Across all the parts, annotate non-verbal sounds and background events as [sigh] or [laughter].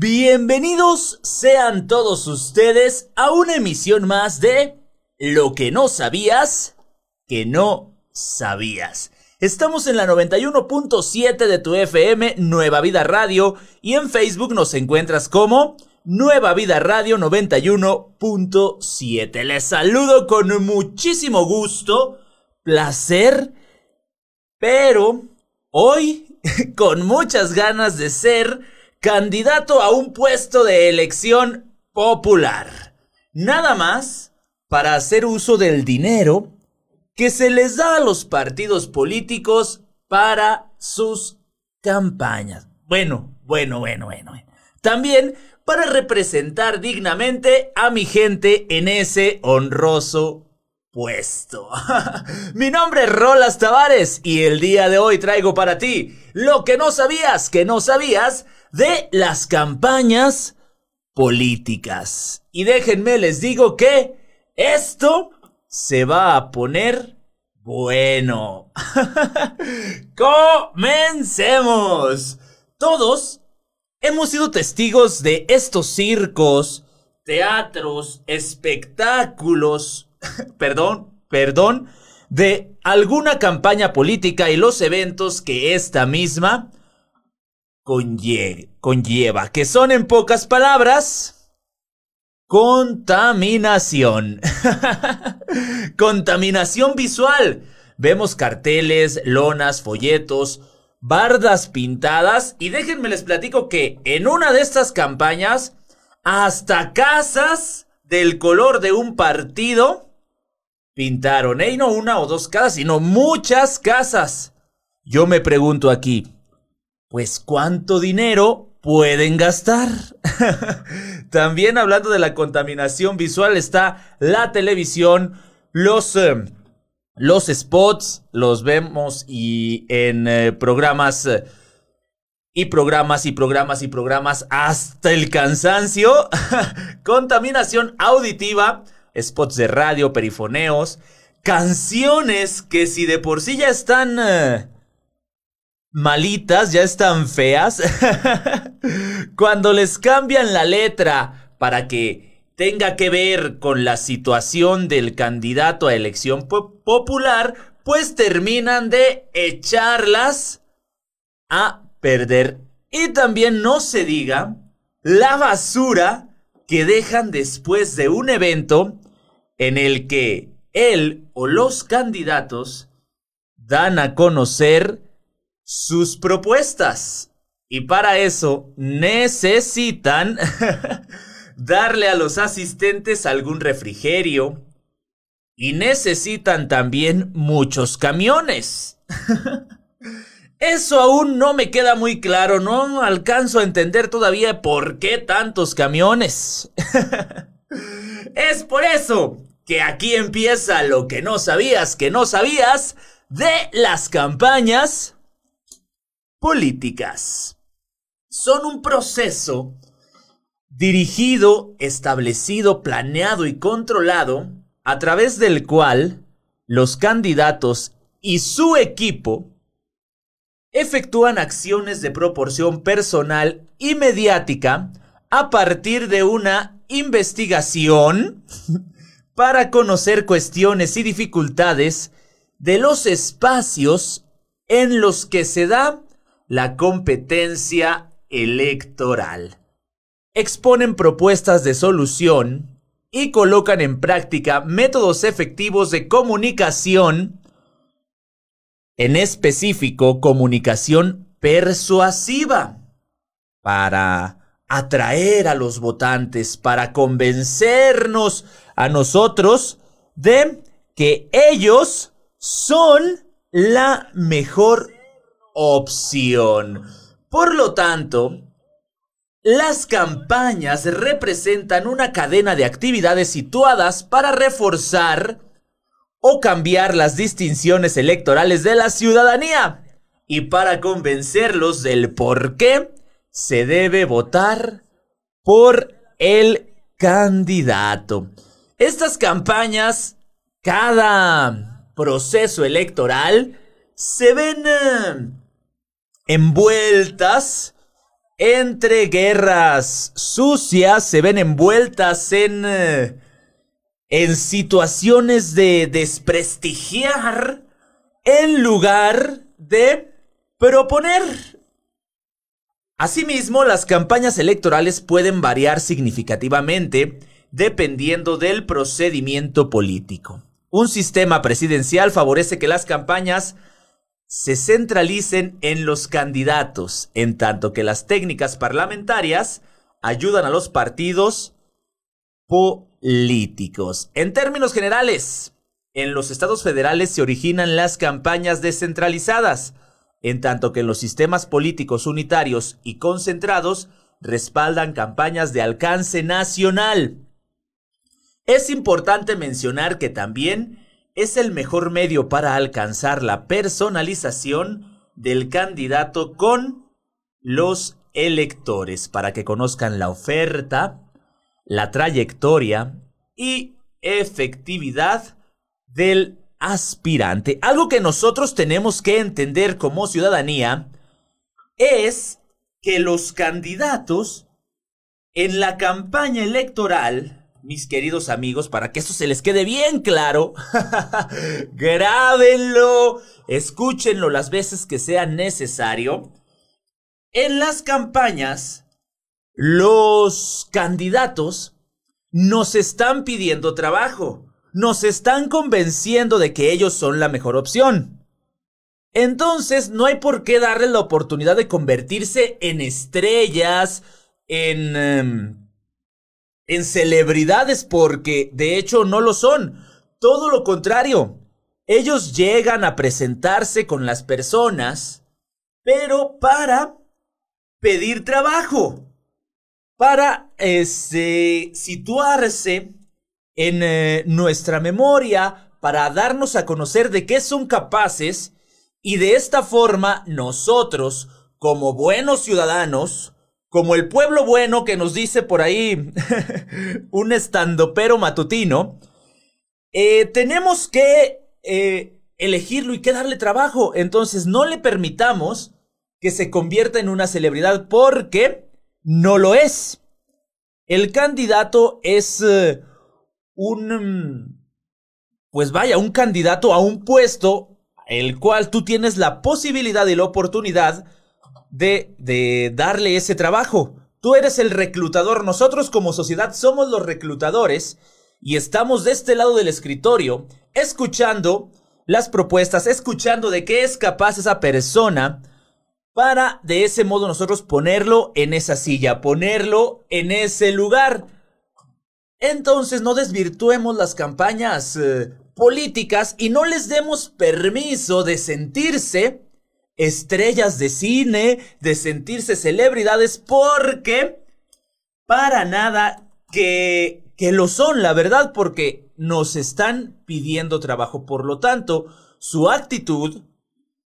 Bienvenidos sean todos ustedes a una emisión más de Lo que no sabías que no sabías. Estamos en la 91.7 de tu FM Nueva Vida Radio y en Facebook nos encuentras como Nueva Vida Radio 91.7. Les saludo con muchísimo gusto, placer, pero hoy [laughs] con muchas ganas de ser candidato a un puesto de elección popular. Nada más para hacer uso del dinero que se les da a los partidos políticos para sus campañas. Bueno, bueno, bueno, bueno. También para representar dignamente a mi gente en ese honroso puesto. [laughs] mi nombre es Rolas Tavares y el día de hoy traigo para ti lo que no sabías que no sabías de las campañas políticas. Y déjenme les digo que esto se va a poner bueno. [laughs] Comencemos. Todos hemos sido testigos de estos circos, teatros, espectáculos, [laughs] perdón, perdón, de alguna campaña política y los eventos que esta misma conlleva, que son en pocas palabras Contaminación. [laughs] Contaminación visual. Vemos carteles, lonas, folletos, bardas pintadas y déjenme les platico que en una de estas campañas hasta casas del color de un partido pintaron. Y no una o dos casas, sino muchas casas. Yo me pregunto aquí, pues ¿cuánto dinero pueden gastar. [laughs] También hablando de la contaminación visual está la televisión, los, eh, los spots, los vemos y en eh, programas eh, y programas y programas y programas hasta el cansancio. [laughs] contaminación auditiva, spots de radio, perifoneos, canciones que si de por sí ya están malitas, ya están feas, [laughs] cuando les cambian la letra para que tenga que ver con la situación del candidato a elección popular, pues terminan de echarlas a perder. Y también no se diga la basura que dejan después de un evento en el que él o los candidatos dan a conocer sus propuestas. Y para eso necesitan [laughs] darle a los asistentes algún refrigerio. Y necesitan también muchos camiones. [laughs] Eso aún no me queda muy claro, no alcanzo a entender todavía por qué tantos camiones. [laughs] es por eso que aquí empieza lo que no sabías que no sabías de las campañas políticas. Son un proceso dirigido, establecido, planeado y controlado a través del cual los candidatos y su equipo efectúan acciones de proporción personal y mediática a partir de una investigación [laughs] para conocer cuestiones y dificultades de los espacios en los que se da la competencia electoral. Exponen propuestas de solución y colocan en práctica métodos efectivos de comunicación, en específico comunicación persuasiva, para atraer a los votantes, para convencernos a nosotros de que ellos son la mejor opción. Por lo tanto, las campañas representan una cadena de actividades situadas para reforzar o cambiar las distinciones electorales de la ciudadanía y para convencerlos del por qué se debe votar por el candidato. Estas campañas, cada proceso electoral, se ven eh, envueltas entre guerras sucias, se ven envueltas en, eh, en situaciones de desprestigiar en lugar de proponer. Asimismo, las campañas electorales pueden variar significativamente dependiendo del procedimiento político. Un sistema presidencial favorece que las campañas se centralicen en los candidatos, en tanto que las técnicas parlamentarias ayudan a los partidos políticos. En términos generales, en los estados federales se originan las campañas descentralizadas, en tanto que en los sistemas políticos unitarios y concentrados respaldan campañas de alcance nacional. Es importante mencionar que también es el mejor medio para alcanzar la personalización del candidato con los electores, para que conozcan la oferta, la trayectoria y efectividad del aspirante. Algo que nosotros tenemos que entender como ciudadanía es que los candidatos en la campaña electoral mis queridos amigos, para que esto se les quede bien claro, [laughs] grábenlo, escúchenlo las veces que sea necesario. En las campañas, los candidatos nos están pidiendo trabajo, nos están convenciendo de que ellos son la mejor opción. Entonces, no hay por qué darles la oportunidad de convertirse en estrellas, en... Em, en celebridades porque de hecho no lo son. Todo lo contrario. Ellos llegan a presentarse con las personas, pero para pedir trabajo. Para este, situarse en eh, nuestra memoria, para darnos a conocer de qué son capaces y de esta forma nosotros, como buenos ciudadanos, como el pueblo bueno que nos dice por ahí [laughs] un estandopero matutino, eh, tenemos que eh, elegirlo y que darle trabajo. Entonces no le permitamos que se convierta en una celebridad porque no lo es. El candidato es eh, un... Pues vaya, un candidato a un puesto el cual tú tienes la posibilidad y la oportunidad de, darle ese trabajo. Tú eres el reclutador, nosotros como sociedad somos los reclutadores y estamos de este lado del escritorio escuchando las propuestas, escuchando de qué es capaz esa persona para de ese modo nosotros ponerlo en esa silla, ponerlo en ese lugar. Entonces no desvirtuemos las campañas eh, políticas y no les demos permiso de sentirse estrellas de cine, de sentirse celebridades, porque para nada que, que lo son, la verdad, porque nos están pidiendo trabajo. Por lo tanto, su actitud,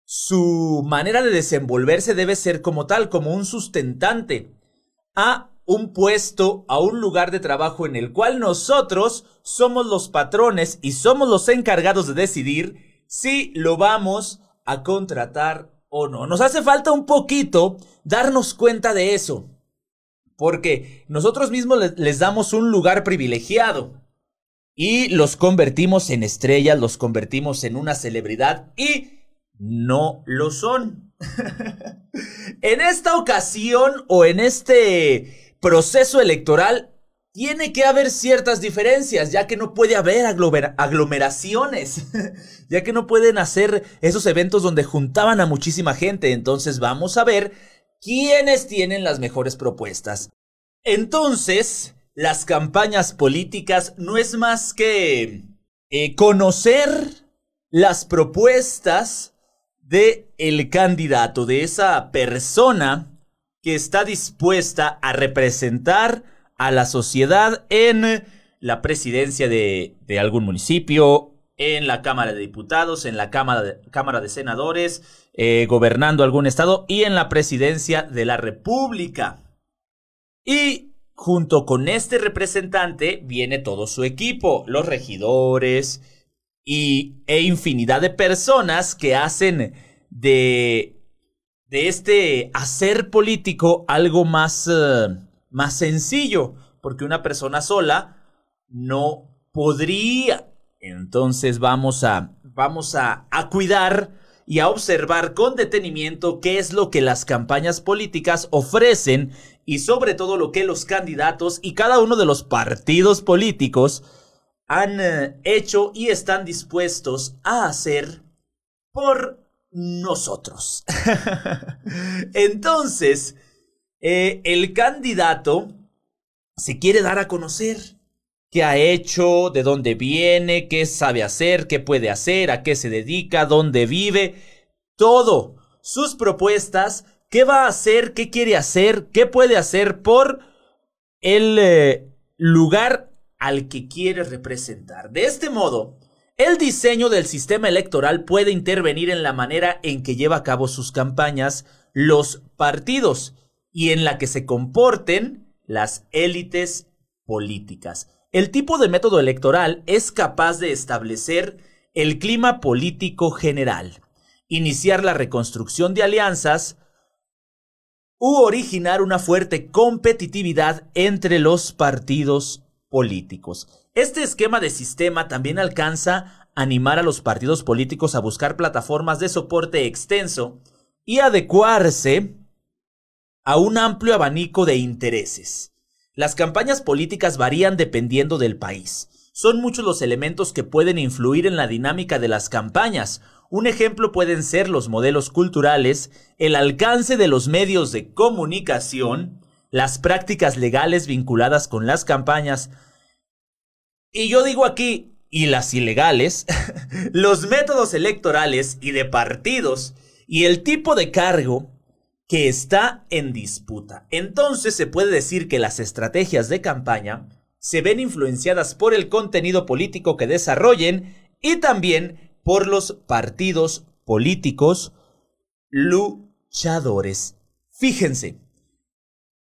su manera de desenvolverse debe ser como tal, como un sustentante a un puesto, a un lugar de trabajo en el cual nosotros somos los patrones y somos los encargados de decidir si lo vamos a contratar o no. Nos hace falta un poquito darnos cuenta de eso. Porque nosotros mismos les, damos un lugar privilegiado. Y los convertimos en estrellas, los convertimos en una celebridad y no lo son. [laughs] en esta ocasión o en este proceso electoral tiene que haber ciertas diferencias, ya que no puede haber aglomeraciones, [laughs] ya que no pueden hacer esos eventos donde juntaban a muchísima gente. Entonces vamos a ver quiénes tienen las mejores propuestas. Entonces, las campañas políticas no es más que eh, conocer las propuestas de el candidato, de esa persona que está dispuesta a representar a la sociedad en la presidencia de, algún municipio, en la Cámara de Diputados, en la Cámara de, Cámara de Senadores, eh, gobernando algún estado y en la presidencia de la República. Y junto con este representante viene todo su equipo, los regidores y, e infinidad de personas que hacen de de este hacer político algo más, eh, más sencillo, porque una persona sola no podría. Entonces vamos a, vamos a, a cuidar y a observar con detenimiento qué es lo que las campañas políticas ofrecen y sobre todo lo que los candidatos y cada uno de los partidos políticos han eh, hecho y están dispuestos a hacer por nosotros. [laughs] Entonces, eh, el candidato se quiere dar a conocer qué ha hecho, de dónde viene, qué sabe hacer, qué puede hacer, a qué se dedica, dónde vive, todo, sus propuestas, qué va a hacer, qué quiere hacer, qué puede hacer por el eh, lugar al que quiere representar. De este modo, el diseño del sistema electoral puede intervenir en la manera en que lleva a cabo sus campañas los partidos y en la que se comporten las élites políticas. El tipo de método electoral es capaz de establecer el clima político general, iniciar la reconstrucción de alianzas u originar una fuerte competitividad entre los partidos políticos. Este esquema de sistema también alcanza a animar a los partidos políticos a buscar plataformas de soporte extenso y adecuarse a un amplio abanico de intereses. Las campañas políticas varían dependiendo del país. Son muchos los elementos que pueden influir en la dinámica de las campañas. Un ejemplo pueden ser los modelos culturales, el alcance de los medios de comunicación, las prácticas legales vinculadas con las campañas. Y yo digo aquí, y las ilegales, [laughs] los métodos electorales y de partidos, y el tipo de cargo que está en disputa. Entonces se puede decir que las estrategias de campaña se ven influenciadas por el contenido político que desarrollen y también por los partidos políticos luchadores. Fíjense,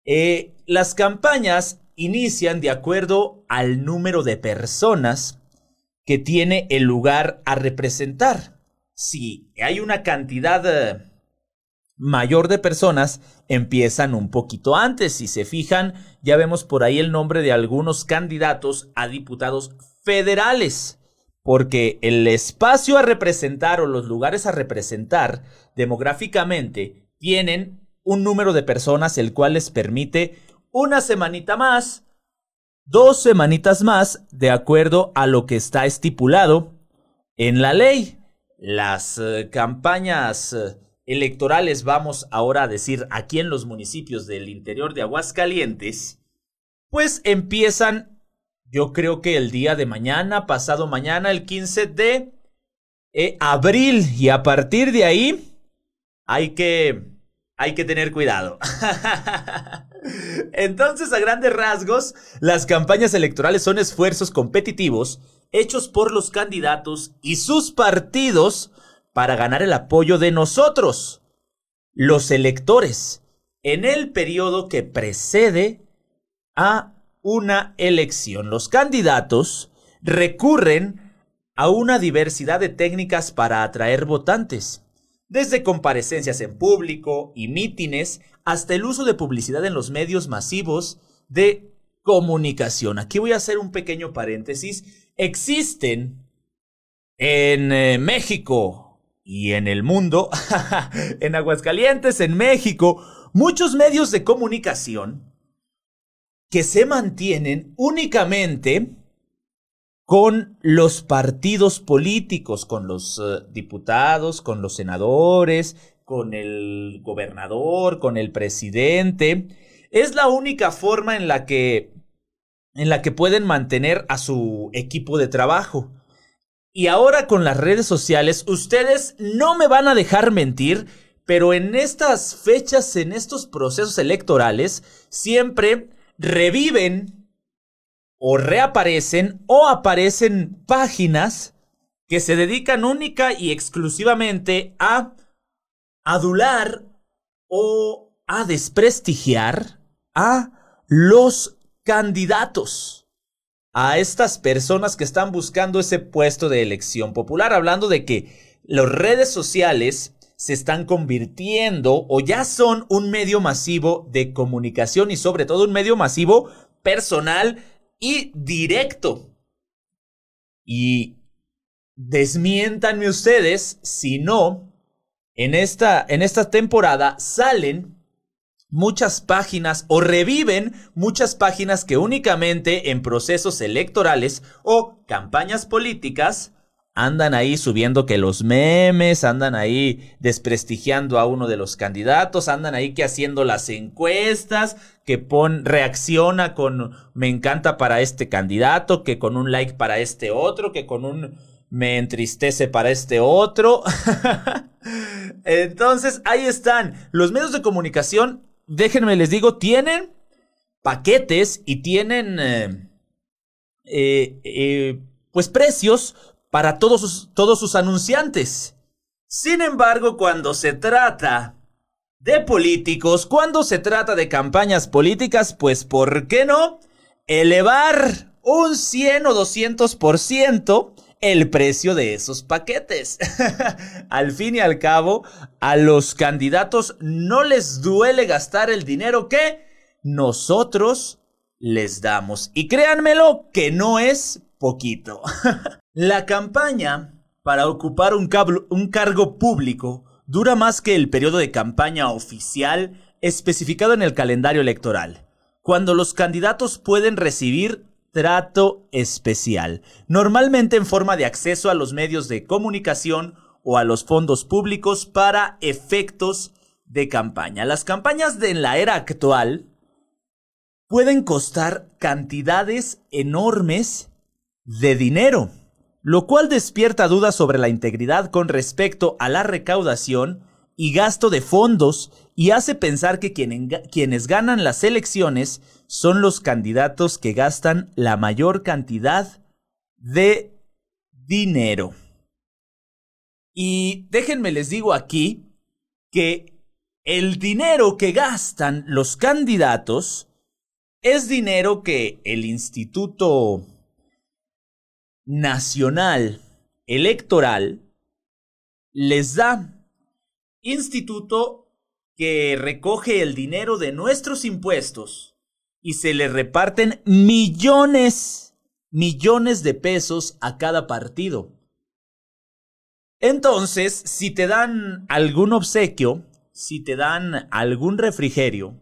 eh, las campañas inician de acuerdo al número de personas que tiene el lugar a representar. Si hay una cantidad eh, mayor de personas empiezan un poquito antes. Si se fijan, ya vemos por ahí el nombre de algunos candidatos a diputados federales. Porque el espacio a representar o los lugares a representar demográficamente tienen un número de personas el cual les permite una semanita más, dos semanitas más, de acuerdo a lo que está estipulado en la ley. Las eh, campañas eh, electorales, vamos ahora a decir aquí en los municipios del interior de Aguascalientes, pues empiezan, yo creo que el día de mañana, pasado mañana, el 15 de eh, abril, y a partir de ahí hay que, hay que tener cuidado. [laughs] Entonces, a grandes rasgos, las campañas electorales son esfuerzos competitivos hechos por los candidatos y sus partidos para ganar el apoyo de nosotros, los electores, en el periodo que precede a una elección. Los candidatos recurren a una diversidad de técnicas para atraer votantes, desde comparecencias en público y mítines hasta el uso de publicidad en los medios masivos de comunicación. Aquí voy a hacer un pequeño paréntesis. Existen en eh, México, y en el mundo, [laughs] en Aguascalientes, en México, muchos medios de comunicación que se mantienen únicamente con los partidos políticos, con los eh, diputados, con los senadores, con el gobernador, con el presidente. Es la única forma en la que en la que pueden mantener a su equipo de trabajo. Y ahora con las redes sociales, ustedes no me van a dejar mentir, pero en estas fechas, en estos procesos electorales, siempre reviven o reaparecen o aparecen páginas que se dedican única y exclusivamente a adular o a desprestigiar a los candidatos a estas personas que están buscando ese puesto de elección popular, hablando de que las redes sociales se están convirtiendo o ya son un medio masivo de comunicación y sobre todo un medio masivo personal y directo. Y desmiéntanme ustedes si no, en esta, en esta temporada salen muchas páginas o reviven muchas páginas que únicamente en procesos electorales o campañas políticas andan ahí subiendo que los memes, andan ahí desprestigiando a uno de los candidatos, andan ahí que haciendo las encuestas, que pon, reacciona con me encanta para este candidato, que con un like para este otro, que con un me entristece para este otro. [laughs] Entonces, ahí están. Los medios de comunicación, déjenme les digo, tienen paquetes y tienen eh, eh, eh, pues precios para todos sus, todos sus anunciantes. Sin embargo, cuando se trata de políticos, cuando se trata de campañas políticas, pues ¿por qué no? Elevar un 100 o 200% el precio de esos paquetes. [laughs] al fin y al cabo, a los candidatos no les duele gastar el dinero que nosotros les damos. Y créanmelo que no es poquito. [laughs] La campaña para ocupar un, cargo público dura más que el periodo de campaña oficial especificado en el calendario electoral, cuando los candidatos pueden recibir trato especial, normalmente en forma de acceso a los medios de comunicación o a los fondos públicos para efectos de campaña. Las campañas de la era actual pueden costar cantidades enormes de dinero, lo cual despierta dudas sobre la integridad con respecto a la recaudación y gasto de fondos y hace pensar que quienes ganan las elecciones son los candidatos que gastan la mayor cantidad de dinero. Y déjenme les digo aquí que el dinero que gastan los candidatos es dinero que el Instituto nacional electoral les da. Instituto que recoge el dinero de nuestros impuestos y se le reparten millones, millones de pesos a cada partido. Entonces, si te dan algún obsequio, si te dan algún refrigerio,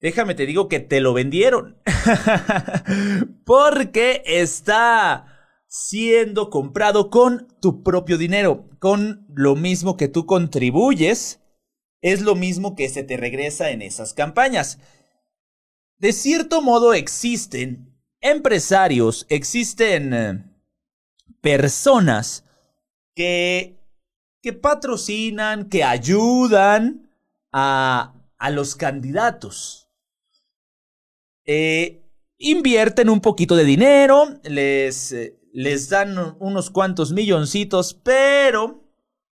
déjame te digo que te lo vendieron. [laughs] Porque está siendo comprado con tu propio dinero, con lo mismo que tú contribuyes, es lo mismo que se te regresa en esas campañas. De cierto modo existen empresarios, existen eh, personas que, que patrocinan, que ayudan a, a los candidatos. Eh, invierten un poquito de dinero, les, eh, les dan unos cuantos milloncitos, pero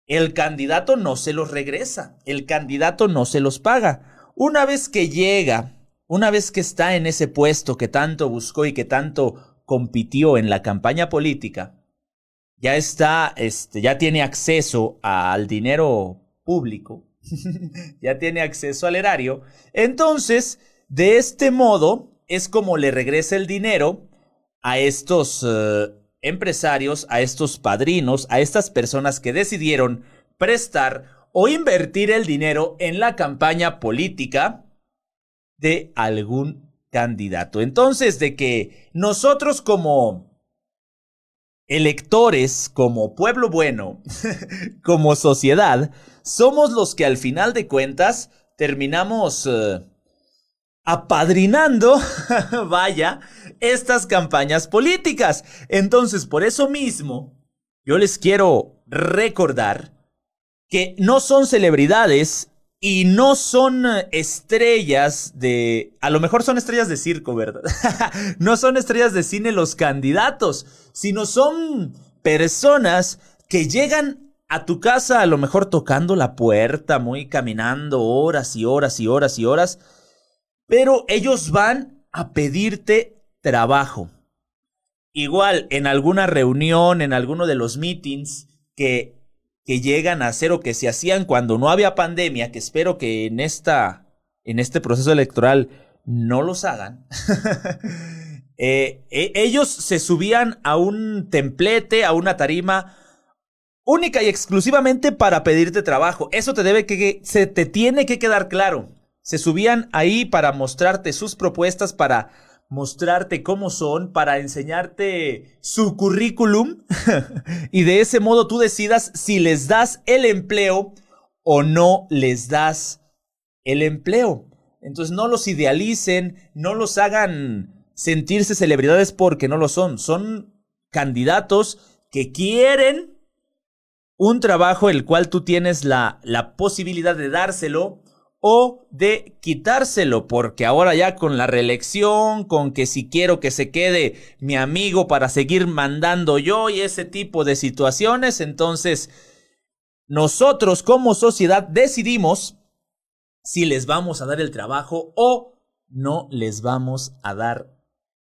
el candidato no se los regresa, el candidato no se los paga. Una vez que llega, una vez que está en ese puesto que tanto buscó y que tanto compitió en la campaña política, ya está, este, ya tiene acceso al dinero público, [laughs] ya tiene acceso al erario, entonces, de este modo, es como le regresa el dinero a estos eh, empresarios, a estos padrinos, a estas personas que decidieron prestar o invertir el dinero en la campaña política de algún candidato. Entonces, de que nosotros como electores, como pueblo bueno, [laughs] como sociedad, somos los que al final de cuentas terminamos eh, apadrinando, [laughs] vaya, estas campañas políticas. Entonces, por eso mismo, yo les quiero recordar que no son celebridades y no son estrellas de... A lo mejor son estrellas de circo, ¿verdad? [laughs] no son estrellas de cine los candidatos, sino son personas que llegan a tu casa a lo mejor tocando la puerta, muy caminando horas y horas y horas y horas, pero ellos van a pedirte trabajo. Igual en alguna reunión, en alguno de los meetings que, que llegan a hacer o que se hacían cuando no había pandemia, que espero que en esta en este proceso electoral no los hagan. [laughs] Eh, e, ellos se subían a un templete, a una tarima única y exclusivamente para pedirte trabajo. Eso te debe que se te tiene que quedar claro. Se subían ahí para mostrarte sus propuestas, para mostrarte cómo son, para enseñarte su currículum [laughs] y de ese modo tú decidas si les das el empleo o no les das el empleo. Entonces no los idealicen, no los hagan sentirse celebridades porque no lo son. Son candidatos que quieren un trabajo el cual tú tienes la, la posibilidad de dárselo o de quitárselo, porque ahora ya con la reelección, con que si quiero que se quede mi amigo para seguir mandando yo y ese tipo de situaciones, entonces nosotros como sociedad decidimos si les vamos a dar el trabajo o no les vamos a dar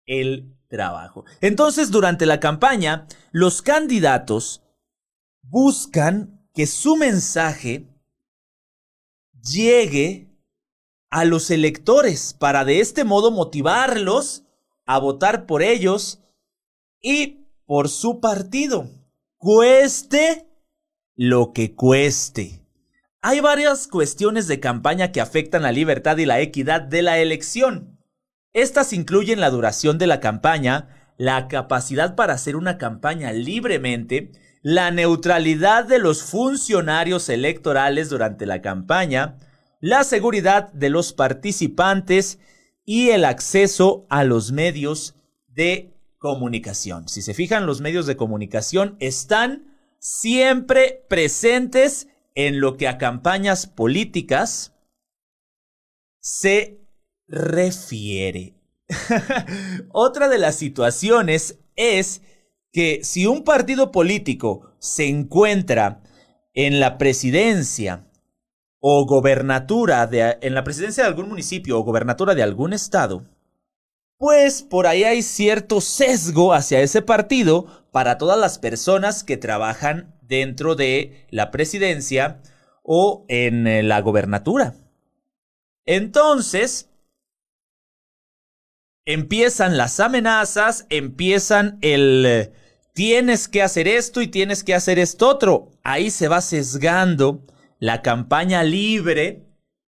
el trabajo. Entonces, durante la campaña, los candidatos buscan que su mensaje llegue a los electores para de este modo motivarlos a votar por ellos y por su partido. Cueste lo que cueste. Hay varias cuestiones de campaña que afectan la libertad y la equidad de la elección. Estas incluyen la duración de la campaña, la capacidad para hacer una campaña libremente, la neutralidad de los funcionarios electorales durante la campaña, la seguridad de los participantes y el acceso a los medios de comunicación. Si se fijan, los medios de comunicación están siempre presentes en lo que a campañas políticas se refiere. [laughs] Otra de las situaciones es que si un partido político se encuentra en la presidencia o gobernatura de, en la presidencia de algún municipio o gobernatura de algún estado, pues por ahí hay cierto sesgo hacia ese partido para todas las personas que trabajan dentro de la presidencia o en eh, la gobernatura. Entonces, empiezan las amenazas, empiezan el eh, tienes que hacer esto y tienes que hacer esto otro. Ahí se va sesgando la campaña libre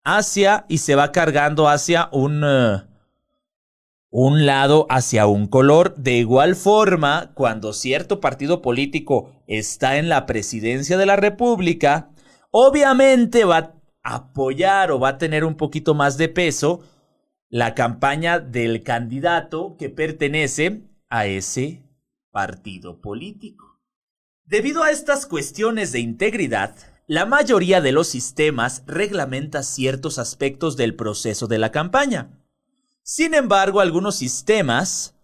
hacia y se va cargando hacia un... Eh, un lado hacia un color. De igual forma, cuando cierto partido político está en la presidencia de la República, obviamente va a apoyar o va a tener un poquito más de peso la campaña del candidato que pertenece a ese partido político. Debido a estas cuestiones de integridad, la mayoría de los sistemas reglamenta ciertos aspectos del proceso de la campaña. Sin embargo, algunos sistemas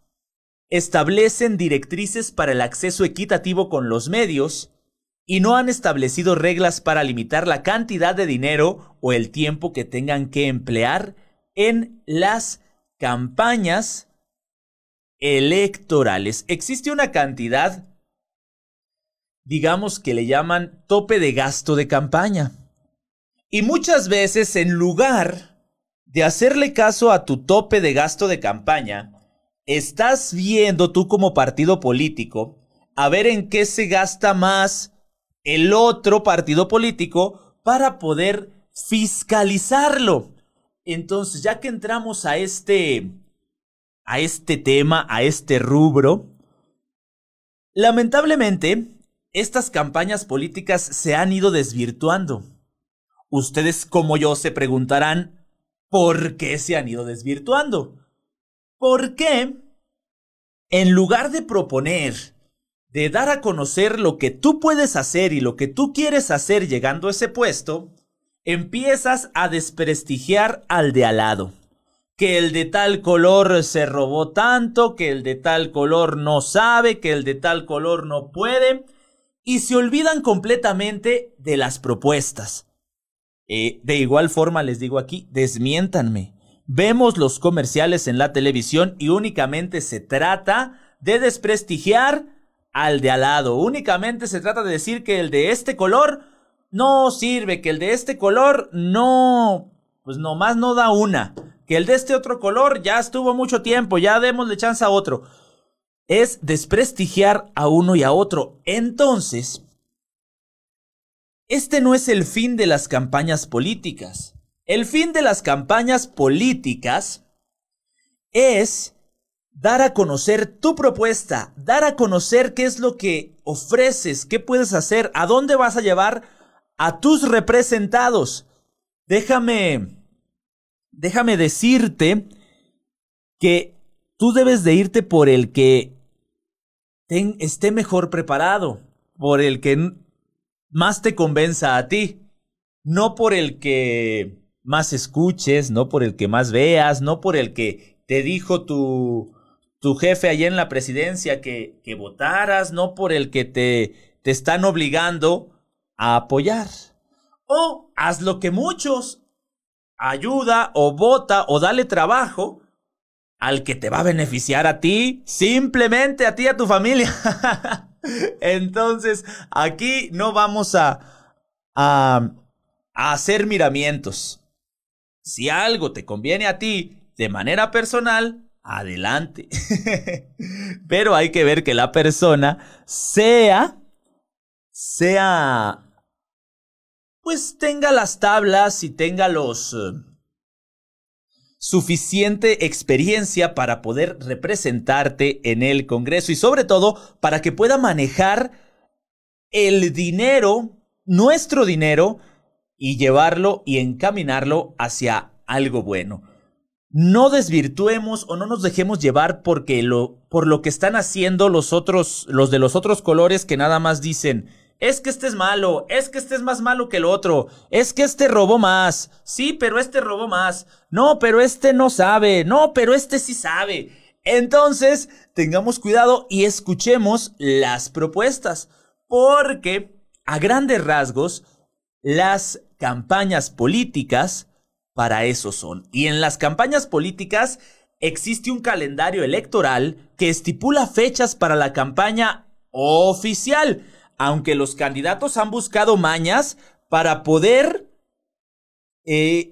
establecen directrices para el acceso equitativo con los medios y no han establecido reglas para limitar la cantidad de dinero o el tiempo que tengan que emplear en las campañas electorales. Existe una cantidad, digamos que le llaman tope de gasto de campaña. Y muchas veces en lugar de hacerle caso a tu tope de gasto de campaña, estás viendo tú como partido político a ver en qué se gasta más el otro partido político para poder fiscalizarlo. Entonces, ya que entramos a este a este tema, a este rubro, lamentablemente estas campañas políticas se han ido desvirtuando. Ustedes como yo se preguntarán, ¿Por qué se han ido desvirtuando? ¿Por qué, en lugar de proponer, de dar a conocer lo que tú puedes hacer y lo que tú quieres hacer llegando a ese puesto, empiezas a desprestigiar al de al lado? Que el de tal color se robó tanto, que el de tal color no sabe, que el de tal color no puede, y se olvidan completamente de las propuestas eh, de igual forma les digo aquí, desmiéntanme. Vemos los comerciales en la televisión y únicamente se trata de desprestigiar al de al lado. Únicamente se trata de decir que el de este color no sirve, que el de este color no, pues nomás no da una. Que el de este otro color ya estuvo mucho tiempo, ya démosle chance a otro. Es desprestigiar a uno y a otro. Entonces, este no es el fin de las campañas políticas. El fin de las campañas políticas es dar a conocer tu propuesta, dar a conocer qué es lo que ofreces, qué puedes hacer, a dónde vas a llevar a tus representados. Déjame déjame decirte que tú debes de irte por el que esté mejor preparado, por el que más te convenza a ti, no por el que más escuches, no por el que más veas, no por el que te dijo tu, tu jefe allá en la presidencia que, que votaras, no por el que te, te están obligando a apoyar. O haz lo que muchos ayuda o vota o dale trabajo al que te va a beneficiar a ti, simplemente a ti a tu familia. [laughs] Entonces, aquí no vamos a, a, a, hacer miramientos. Si algo te conviene a ti de manera personal, adelante. [laughs] Pero hay que ver que la persona sea, sea pues tenga las tablas y tenga los... Eh, suficiente experiencia para poder representarte en el Congreso y sobre todo para que pueda manejar el dinero, nuestro dinero, y llevarlo y encaminarlo hacia algo bueno. No desvirtuemos o no nos dejemos llevar porque lo, por lo que están haciendo los otros, los de los otros colores que nada más dicen, es que este es malo, es que este es más malo que el otro, es que este robó más, sí, pero este robó más, no, pero este no sabe, no, pero este sí sabe. Entonces, tengamos cuidado y escuchemos las propuestas, porque a grandes rasgos, las campañas políticas para eso son. Y en las campañas políticas existe un calendario electoral que estipula fechas para la campaña oficial aunque los candidatos han buscado mañas para poder, eh,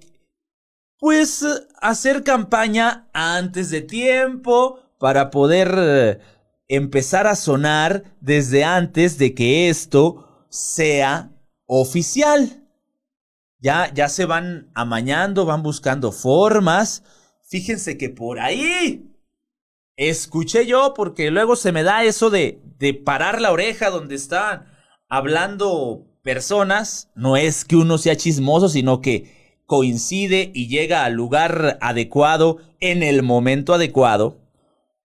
pues, hacer campaña antes de tiempo, para poder eh, empezar a sonar desde antes de que esto sea oficial. Ya, ya se van amañando, van buscando formas. Fíjense que por ahí escuché yo, porque luego se me da eso de, de parar la oreja donde están hablando personas. No es que uno sea chismoso, sino que coincide y llega al lugar adecuado en el momento adecuado.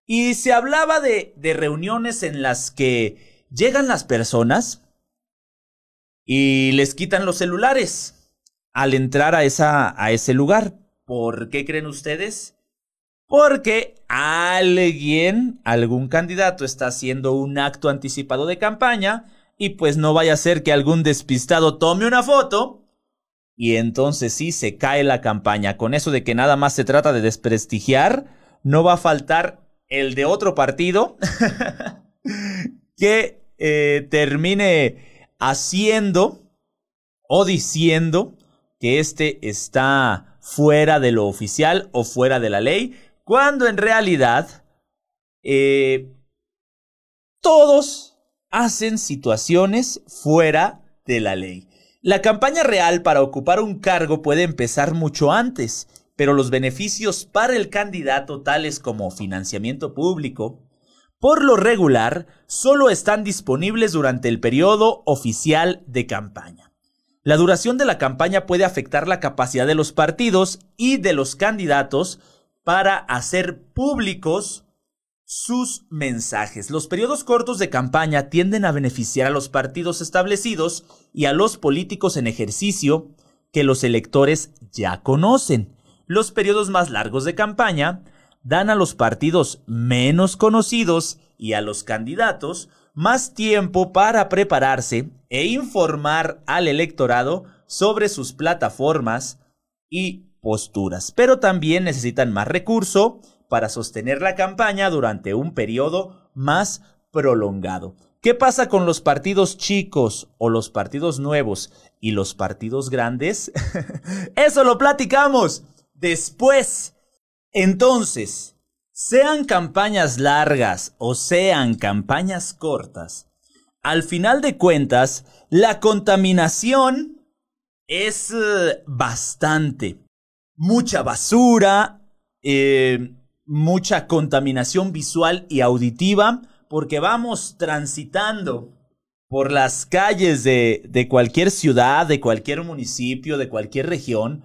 Y se hablaba de, de reuniones en las que llegan las personas y les quitan los celulares al entrar a, esa, a ese lugar. ¿Por qué creen ustedes? porque alguien, algún candidato está haciendo un acto anticipado de campaña y pues no vaya a ser que algún despistado tome una foto y entonces sí se cae la campaña. Con eso de que nada más se trata de desprestigiar, no va a faltar el de otro partido [laughs] que eh, termine haciendo o diciendo que este está fuera de lo oficial o fuera de la ley cuando en realidad eh, todos hacen situaciones fuera de la ley. La campaña real para ocupar un cargo puede empezar mucho antes, pero los beneficios para el candidato, tales como financiamiento público, por lo regular, solo están disponibles durante el periodo oficial de campaña. La duración de la campaña puede afectar la capacidad de los partidos y de los candidatos para hacer públicos sus mensajes. Los periodos cortos de campaña tienden a beneficiar a los partidos establecidos y a los políticos en ejercicio que los electores ya conocen. Los periodos más largos de campaña dan a los partidos menos conocidos y a los candidatos más tiempo para prepararse e informar al electorado sobre sus plataformas y posturas, pero también necesitan más recurso para sostener la campaña durante un periodo más prolongado. ¿Qué pasa con los partidos chicos o los partidos nuevos y los partidos grandes? [laughs] Eso lo platicamos después. Entonces, sean campañas largas o sean campañas cortas, al final de cuentas, la contaminación es eh, bastante. Mucha basura, eh, mucha contaminación visual y auditiva, porque vamos transitando por las calles de, de cualquier ciudad, de cualquier municipio, de cualquier región,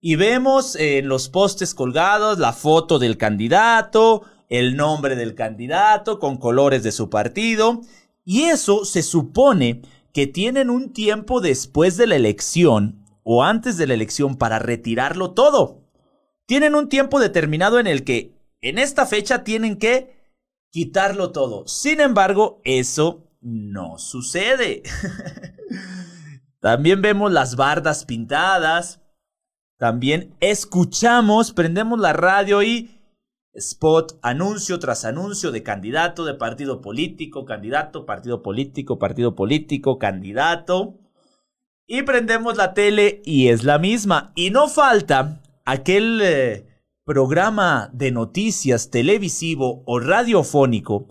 y vemos en los postes colgados la foto del candidato, el nombre del candidato con colores de su partido, y eso se supone que tienen un tiempo después de la elección o antes de la elección para retirarlo todo. Tienen un tiempo determinado en el que en esta fecha tienen que quitarlo todo. Sin embargo, eso no sucede. [laughs] También vemos las bardas pintadas. También escuchamos, prendemos la radio y spot, anuncio tras anuncio de candidato, de partido político, candidato, partido político, partido político, candidato. Y prendemos la tele y es la misma. Y no falta aquel eh, programa de noticias televisivo o radiofónico,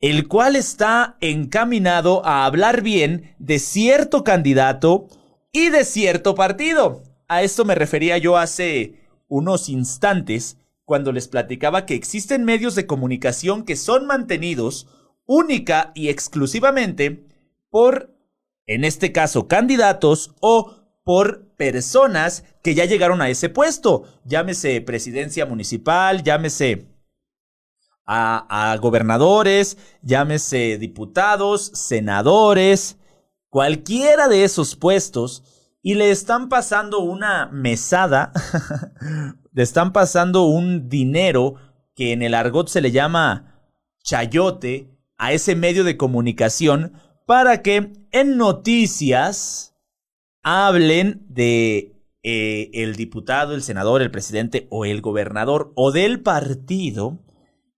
el cual está encaminado a hablar bien de cierto candidato y de cierto partido. A esto me refería yo hace unos instantes cuando les platicaba que existen medios de comunicación que son mantenidos única y exclusivamente por, en este caso, candidatos o por personas que ya llegaron a ese puesto. Llámese presidencia municipal, llámese a, a, gobernadores, llámese diputados, senadores, cualquiera de esos puestos, y le están pasando una mesada [laughs] le están pasando un dinero que en el argot se le llama chayote a ese medio de comunicación para que en noticias hablen de eh, el diputado, el senador, el presidente o el gobernador o del partido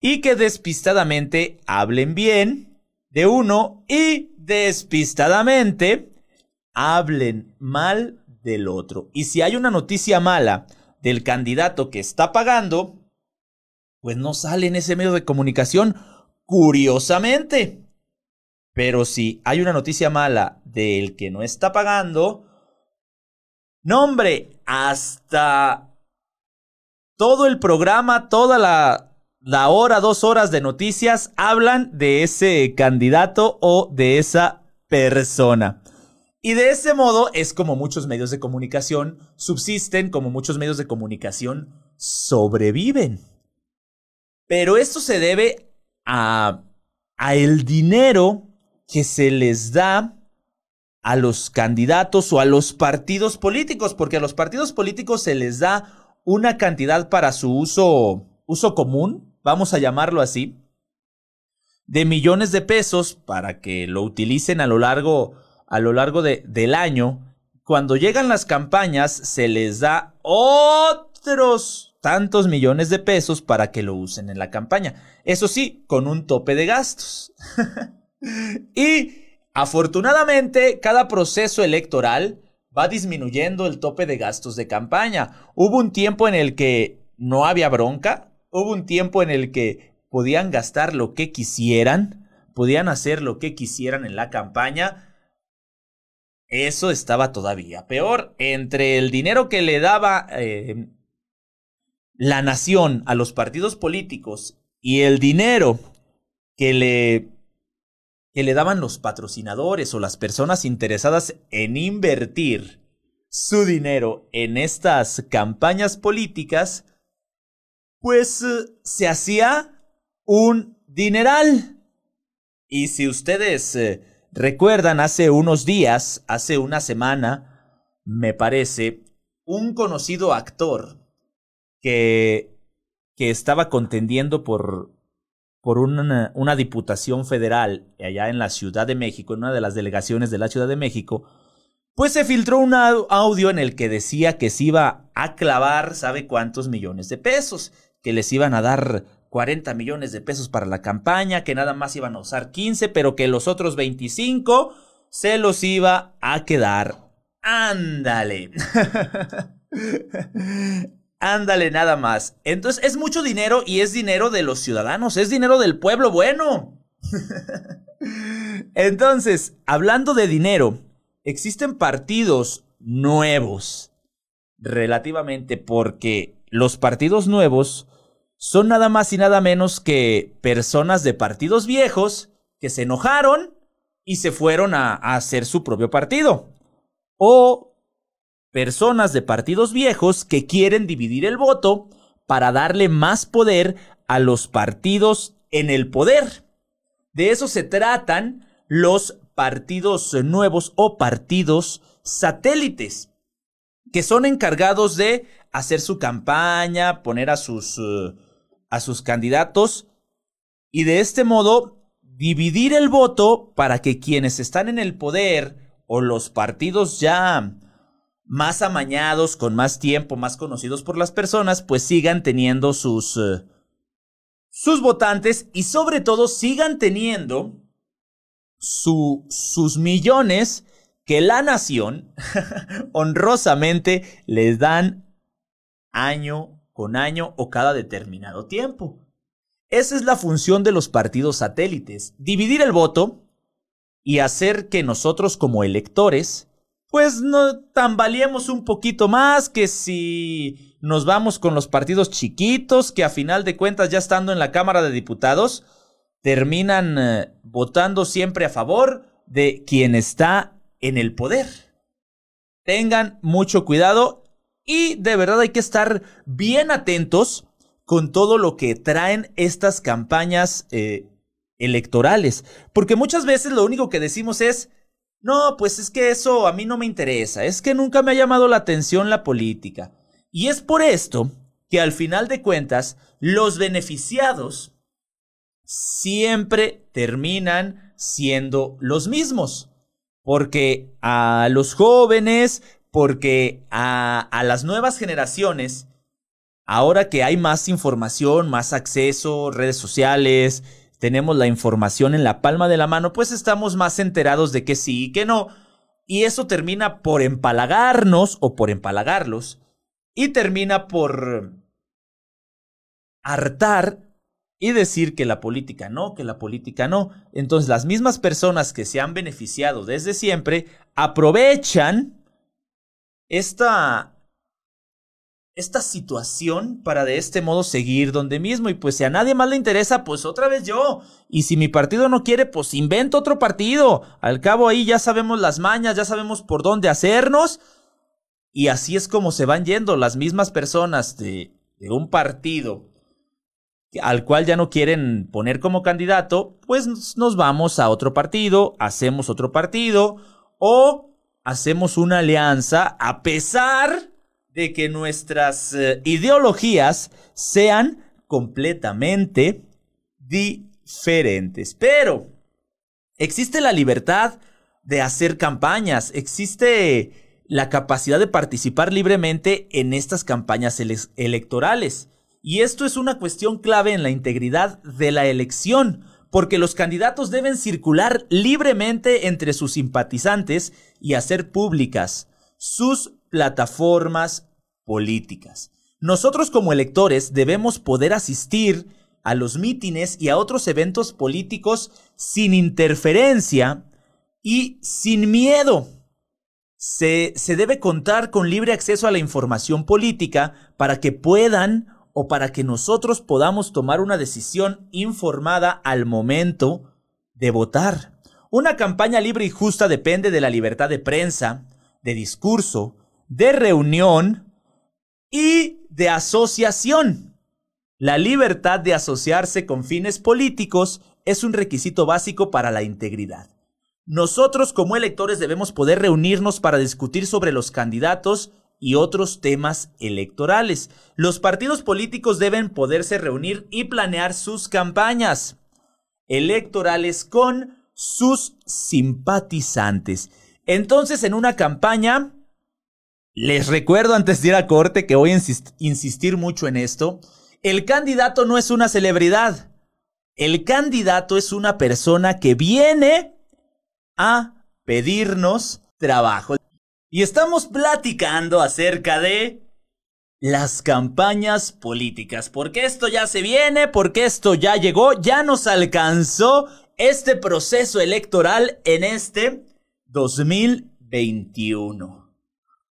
y que despistadamente hablen bien de uno y despistadamente hablen mal del otro. Y si hay una noticia mala, del candidato que está pagando, pues no sale en ese medio de comunicación, curiosamente. Pero si hay una noticia mala del que no está pagando, no hombre, hasta todo el programa, toda la, la hora, dos horas de noticias hablan de ese candidato o de esa persona. Y de ese modo es como muchos medios de comunicación subsisten, como muchos medios de comunicación sobreviven. Pero esto se debe a, a el dinero que se les da a los candidatos o a los partidos políticos, porque a los partidos políticos se les da una cantidad para su uso, uso común, vamos a llamarlo así, de millones de pesos para que lo utilicen a lo largo a lo largo de, del año, cuando llegan las campañas se les da otros tantos millones de pesos para que lo usen en la campaña. Eso sí, con un tope de gastos. [laughs] y afortunadamente, cada proceso electoral va disminuyendo el tope de gastos de campaña. Hubo un tiempo en el que no había bronca, hubo un tiempo en el que podían gastar lo que quisieran, podían hacer lo que quisieran en la campaña, eso estaba todavía peor. Entre el dinero que le daba eh, la nación a los partidos políticos y el dinero que le, que le daban los patrocinadores o las personas interesadas en invertir su dinero en estas campañas políticas, pues eh, se hacía un dineral. Y si ustedes... Eh, Recuerdan hace unos días, hace una semana, me parece, un conocido actor que, que estaba contendiendo por, por una, una, diputación federal allá en la Ciudad de México, en una de las delegaciones de la Ciudad de México, pues se filtró un audio en el que decía que se iba a clavar, ¿sabe cuántos millones de pesos? Que les iban a dar 40 millones de pesos para la campaña, que nada más iban a usar 15, pero que los otros 25 se los iba a quedar. Ándale. [laughs] Ándale nada más. Entonces es mucho dinero y es dinero de los ciudadanos, es dinero del pueblo bueno. [laughs] Entonces, hablando de dinero, existen partidos nuevos relativamente porque los partidos nuevos son nada más y nada menos que personas de partidos viejos que se enojaron y se fueron a, hacer su propio partido. O personas de partidos viejos que quieren dividir el voto para darle más poder a los partidos en el poder. De eso se tratan los partidos nuevos o partidos satélites, que son encargados de hacer su campaña, poner a sus, eh, a sus candidatos y de este modo dividir el voto para que quienes están en el poder o los partidos ya más amañados, con más tiempo, más conocidos por las personas, pues sigan teniendo sus, eh, sus votantes y sobre todo sigan teniendo su, sus millones que la nación [laughs] honrosamente les dan año con año o cada determinado tiempo. Esa es la función de los partidos satélites, dividir el voto y hacer que nosotros como electores pues no tambaleemos un poquito más que si nos vamos con los partidos chiquitos que a final de cuentas ya estando en la Cámara de Diputados terminan eh, votando siempre a favor de quien está en el poder. Tengan mucho cuidado y de verdad hay que estar bien atentos con todo lo que traen estas campañas eh, electorales. Porque muchas veces lo único que decimos es, no, pues es que eso a mí no me interesa, es que nunca me ha llamado la atención la política. Y es por esto que al final de cuentas los beneficiados siempre terminan siendo los mismos. Porque a los jóvenes, porque a, las nuevas generaciones, ahora que hay más información, más acceso, redes sociales, tenemos la información en la palma de la mano, pues estamos más enterados de que sí y que no. Y eso termina por empalagarnos o por empalagarlos. Y termina por hartar y decir que la política no, que la política no. Entonces las mismas personas que se han beneficiado desde siempre aprovechan esta, esta situación para de este modo seguir donde mismo. Y pues si a nadie más le interesa, pues otra vez yo. Y si mi partido no quiere, pues invento otro partido. Al cabo ahí ya sabemos las mañas, ya sabemos por dónde hacernos. Y así es como se van yendo las mismas personas de, de un partido al cual ya no quieren poner como candidato, pues nos vamos a otro partido, hacemos otro partido o hacemos una alianza a pesar de que nuestras eh, ideologías sean completamente diferentes. Pero existe la libertad de hacer campañas, existe la capacidad de participar libremente en estas campañas electorales. Y esto es una cuestión clave en la integridad de la elección, porque los candidatos deben circular libremente entre sus simpatizantes y hacer públicas sus plataformas políticas. Nosotros como electores debemos poder asistir a los mítines y a otros eventos políticos sin interferencia y sin miedo. Se, se, debe contar con libre acceso a la información política para que puedan o para que nosotros podamos tomar una decisión informada al momento de votar. Una campaña libre y justa depende de la libertad de prensa, de discurso, de reunión y de asociación. La libertad de asociarse con fines políticos es un requisito básico para la integridad. Nosotros como electores debemos poder reunirnos para discutir sobre los candidatos y otros temas electorales. Los partidos políticos deben poderse reunir y planear sus campañas electorales con sus simpatizantes. Entonces, en una campaña, les recuerdo antes de ir a corte que voy a insistir mucho en esto, el candidato no es una celebridad. El candidato es una persona que viene a pedirnos trabajo. Y estamos platicando acerca de las campañas políticas. Porque esto ya se viene, porque esto ya llegó, ya nos alcanzó este proceso electoral en este 2021.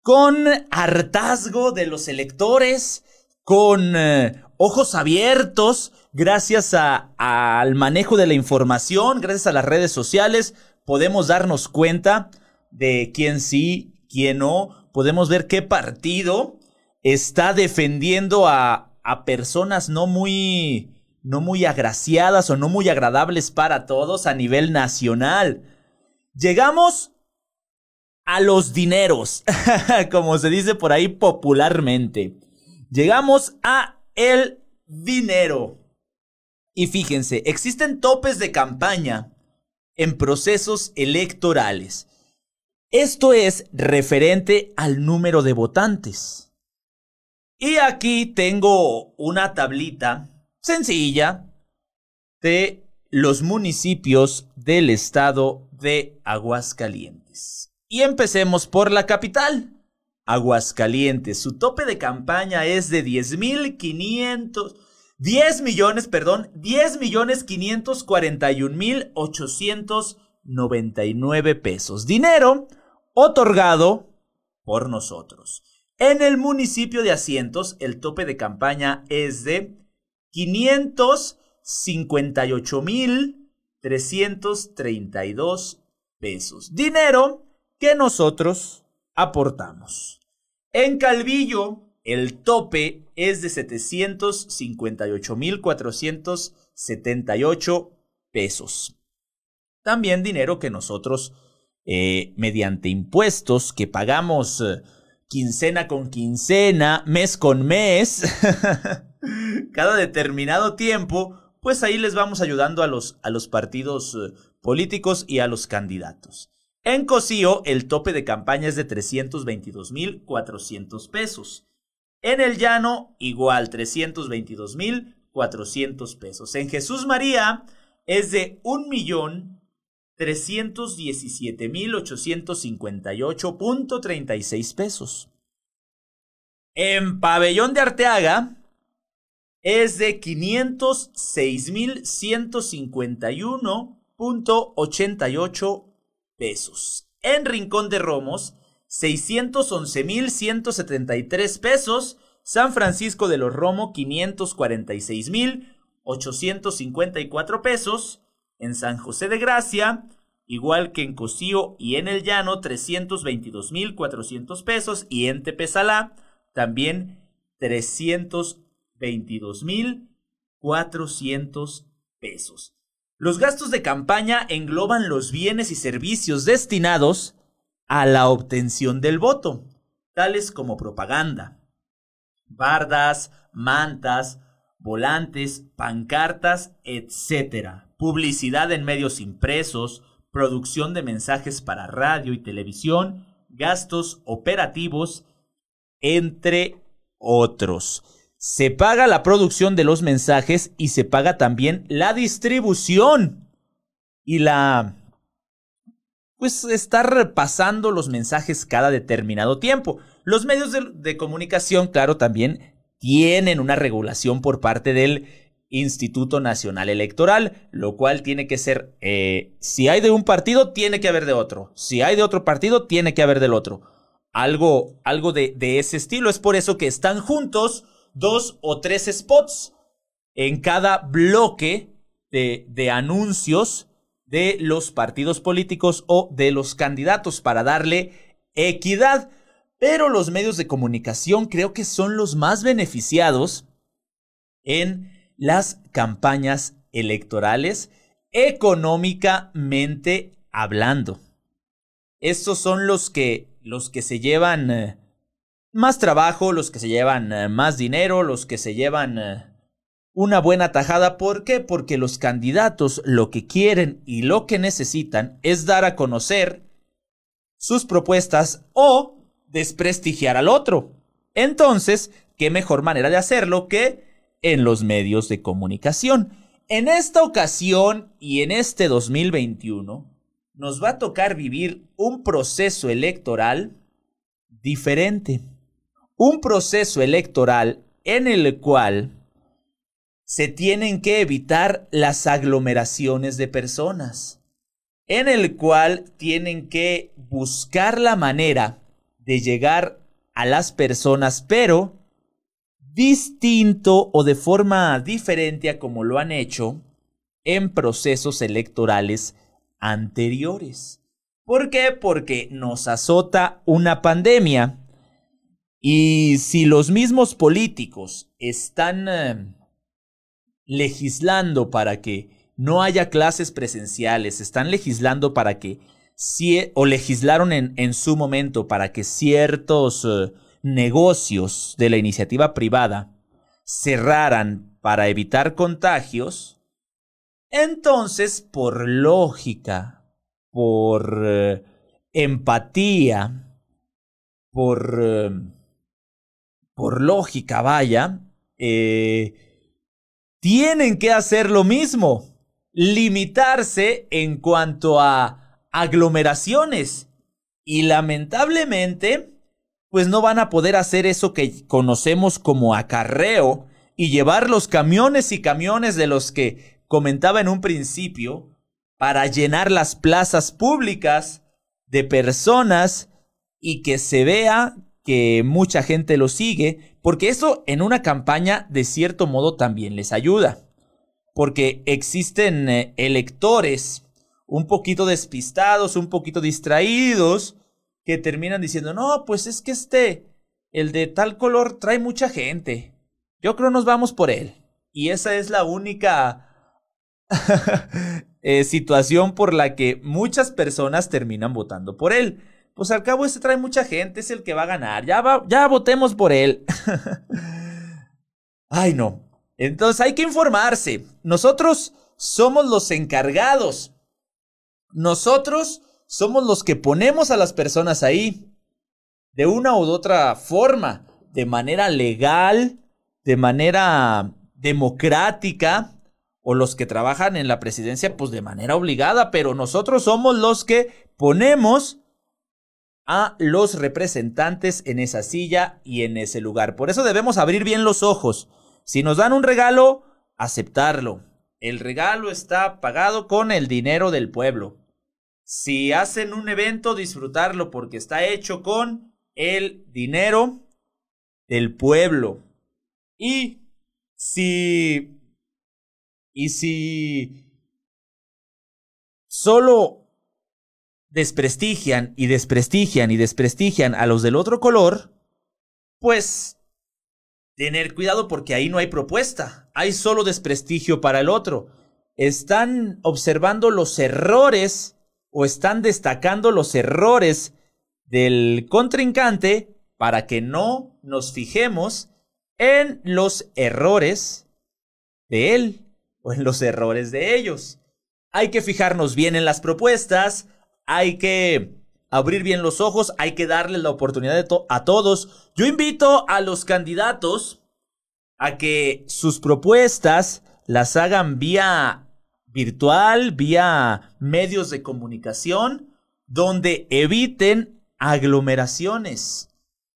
Con hartazgo de los electores, con eh, ojos abiertos, gracias al manejo de la información, gracias a las redes sociales, podemos darnos cuenta de quién sí, quién no, podemos ver qué partido está defendiendo a, a personas no muy, no muy agraciadas o no muy agradables para todos a nivel nacional. Llegamos a los dineros, [laughs] como se dice por ahí popularmente. Llegamos a el dinero. Y fíjense, existen topes de campaña en procesos electorales. Esto es referente al número de votantes. Y aquí tengo una tablita sencilla de los municipios del estado de Aguascalientes. Y empecemos por la capital. Aguascalientes, su tope de campaña es de 10.500, 10 millones, perdón, 10 millones 541 mil 899 pesos. Dinero otorgado por nosotros. En el municipio de Asientos, el tope de campaña es de 558,332 pesos. Dinero que nosotros aportamos. En Calvillo, el tope es de 758,478 pesos. También dinero que nosotros, eh, mediante impuestos que pagamos... Eh, quincena con quincena, mes con mes, [laughs] cada determinado tiempo, pues ahí les vamos ayudando a los, a los partidos eh, políticos y a los candidatos. En Cocío, el tope de campaña es de 322.400 pesos. En el Llano, igual, 322.400 pesos. En Jesús María, es de un millón 317.858.36 pesos. En Pabellón de Arteaga es de 506.151.88 pesos. En Rincón de Romos, 611.173 pesos. San Francisco de los Romo, 546.854 pesos en San José de Gracia, igual que en Cocío y en El Llano, 322.400 pesos, y en Tepezalá, también 322.400 pesos. Los gastos de campaña engloban los bienes y servicios destinados a la obtención del voto, tales como propaganda, bardas, mantas, volantes, pancartas, etc publicidad en medios impresos, producción de mensajes para radio y televisión, gastos operativos, entre otros. Se paga la producción de los mensajes y se paga también la distribución y la... pues estar pasando los mensajes cada determinado tiempo. Los medios de, comunicación, claro, también tienen una regulación por parte del Instituto Nacional Electoral, lo cual tiene que ser, eh, si hay de un partido, tiene que haber de otro. Si hay de otro partido, tiene que haber del otro. Algo, algo de ese estilo. Es por eso que están juntos dos o tres spots en cada bloque de, anuncios de los partidos políticos o de los candidatos para darle equidad. Pero los medios de comunicación creo que son los más beneficiados en las campañas electorales económicamente hablando. Estos son los que los que se llevan eh, más trabajo, los que se llevan eh, más dinero, los que se llevan eh, una buena tajada. ¿Por qué? Porque los candidatos lo que quieren y lo que necesitan es dar a conocer sus propuestas o desprestigiar al otro. Entonces, ¿qué mejor manera de hacerlo que en los medios de comunicación. En esta ocasión y en este 2021 nos va a tocar vivir un proceso electoral diferente. Un proceso electoral en el cual se tienen que evitar las aglomeraciones de personas, en el cual tienen que buscar la manera de llegar a las personas, pero distinto o de forma diferente a como lo han hecho en procesos electorales anteriores. ¿Por qué? Porque nos azota una pandemia y si los mismos políticos están eh, legislando para que no haya clases presenciales, están legislando para que, o legislaron en, en su momento para que ciertos eh, negocios de la iniciativa privada cerraran para evitar contagios, entonces, por lógica, por eh, empatía, por, por lógica, vaya, eh, tienen que hacer lo mismo, limitarse en cuanto a aglomeraciones. Y lamentablemente, pues no van a poder hacer eso que conocemos como acarreo y llevar los camiones y camiones de los que comentaba en un principio para llenar las plazas públicas de personas y que se vea que mucha gente lo sigue, porque eso en una campaña de cierto modo también les ayuda, porque existen eh, electores un poquito despistados, un poquito distraídos, que terminan diciendo, no, pues es que este, el de tal color trae mucha gente. Yo creo nos vamos por él. Y esa es la única [laughs] eh, situación por la que muchas personas terminan votando por él. Pues al cabo ese trae mucha gente, es el que va a ganar. Ya, va, ya votemos por él. [laughs] Ay, no. Entonces hay que informarse. Nosotros somos los encargados. Nosotros somos los que ponemos a las personas ahí de una u otra forma, de manera legal, de manera democrática, o los que trabajan en la presidencia, pues de manera obligada, pero nosotros somos los que ponemos a los representantes en esa silla y en ese lugar. Por eso debemos abrir bien los ojos. Si nos dan un regalo, aceptarlo. El regalo está pagado con el dinero del pueblo. Si hacen un evento, disfrutarlo porque está hecho con el dinero del pueblo. Y si... Y si solo desprestigian y desprestigian y desprestigian a los del otro color, pues tener cuidado porque ahí no hay propuesta, hay solo desprestigio para el otro. Están observando los errores o están destacando los errores del contrincante para que no nos fijemos en los errores de él o en los errores de ellos. Hay que fijarnos bien en las propuestas, hay que abrir bien los ojos, hay que darle la oportunidad a todos. Yo invito a los candidatos a que sus propuestas las hagan vía virtual, vía medios de comunicación, donde eviten aglomeraciones,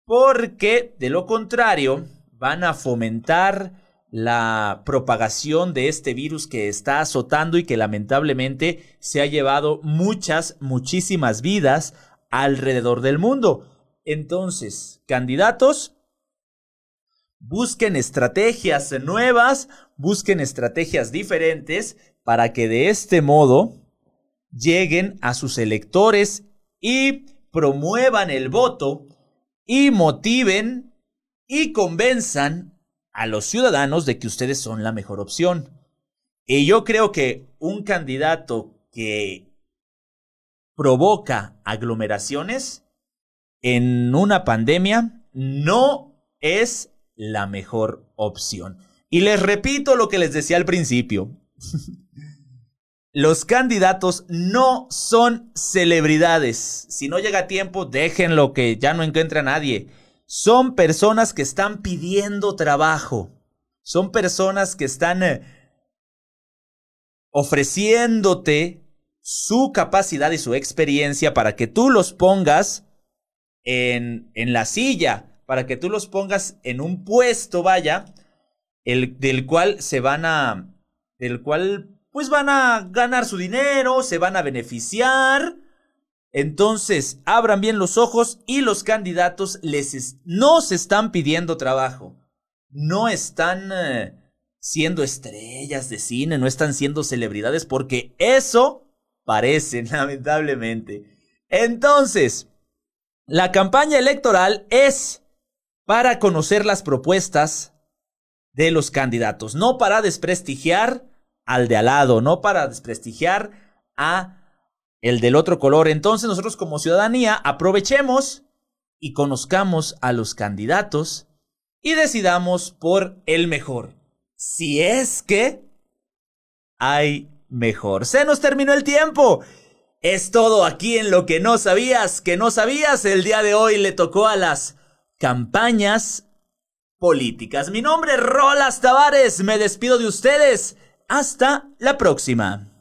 porque de lo contrario van a fomentar la propagación de este virus que está azotando y que lamentablemente se ha llevado muchas, muchísimas vidas alrededor del mundo. Entonces, candidatos, busquen estrategias nuevas, busquen estrategias diferentes para que de este modo lleguen a sus electores y promuevan el voto y motiven y convenzan a los ciudadanos de que ustedes son la mejor opción. Y yo creo que un candidato que provoca aglomeraciones en una pandemia no es la mejor opción. Y les repito lo que les decía al principio. [laughs] Los candidatos no son celebridades. Si no llega tiempo, déjenlo que ya no encuentre a nadie. Son personas que están pidiendo trabajo. Son personas que están eh, ofreciéndote su capacidad y su experiencia para que tú los pongas en, en la silla, para que tú los pongas en un puesto, vaya, el, del cual se van a, del cual pues van a ganar su dinero, se van a beneficiar. Entonces, abran bien los ojos y los candidatos les no se están pidiendo trabajo. No están eh, siendo estrellas de cine, no están siendo celebridades porque eso parece, [laughs] lamentablemente. Entonces, la campaña electoral es para conocer las propuestas de los candidatos, no para desprestigiar al de al lado, no para desprestigiar a el del otro color. Entonces nosotros como ciudadanía aprovechemos y conozcamos a los candidatos y decidamos por el mejor. Si es que hay mejor. Se nos terminó el tiempo. Es todo aquí en lo que no sabías, que no sabías. El día de hoy le tocó a las campañas políticas. Mi nombre es Rolas Tavares. Me despido de ustedes. Hasta la próxima.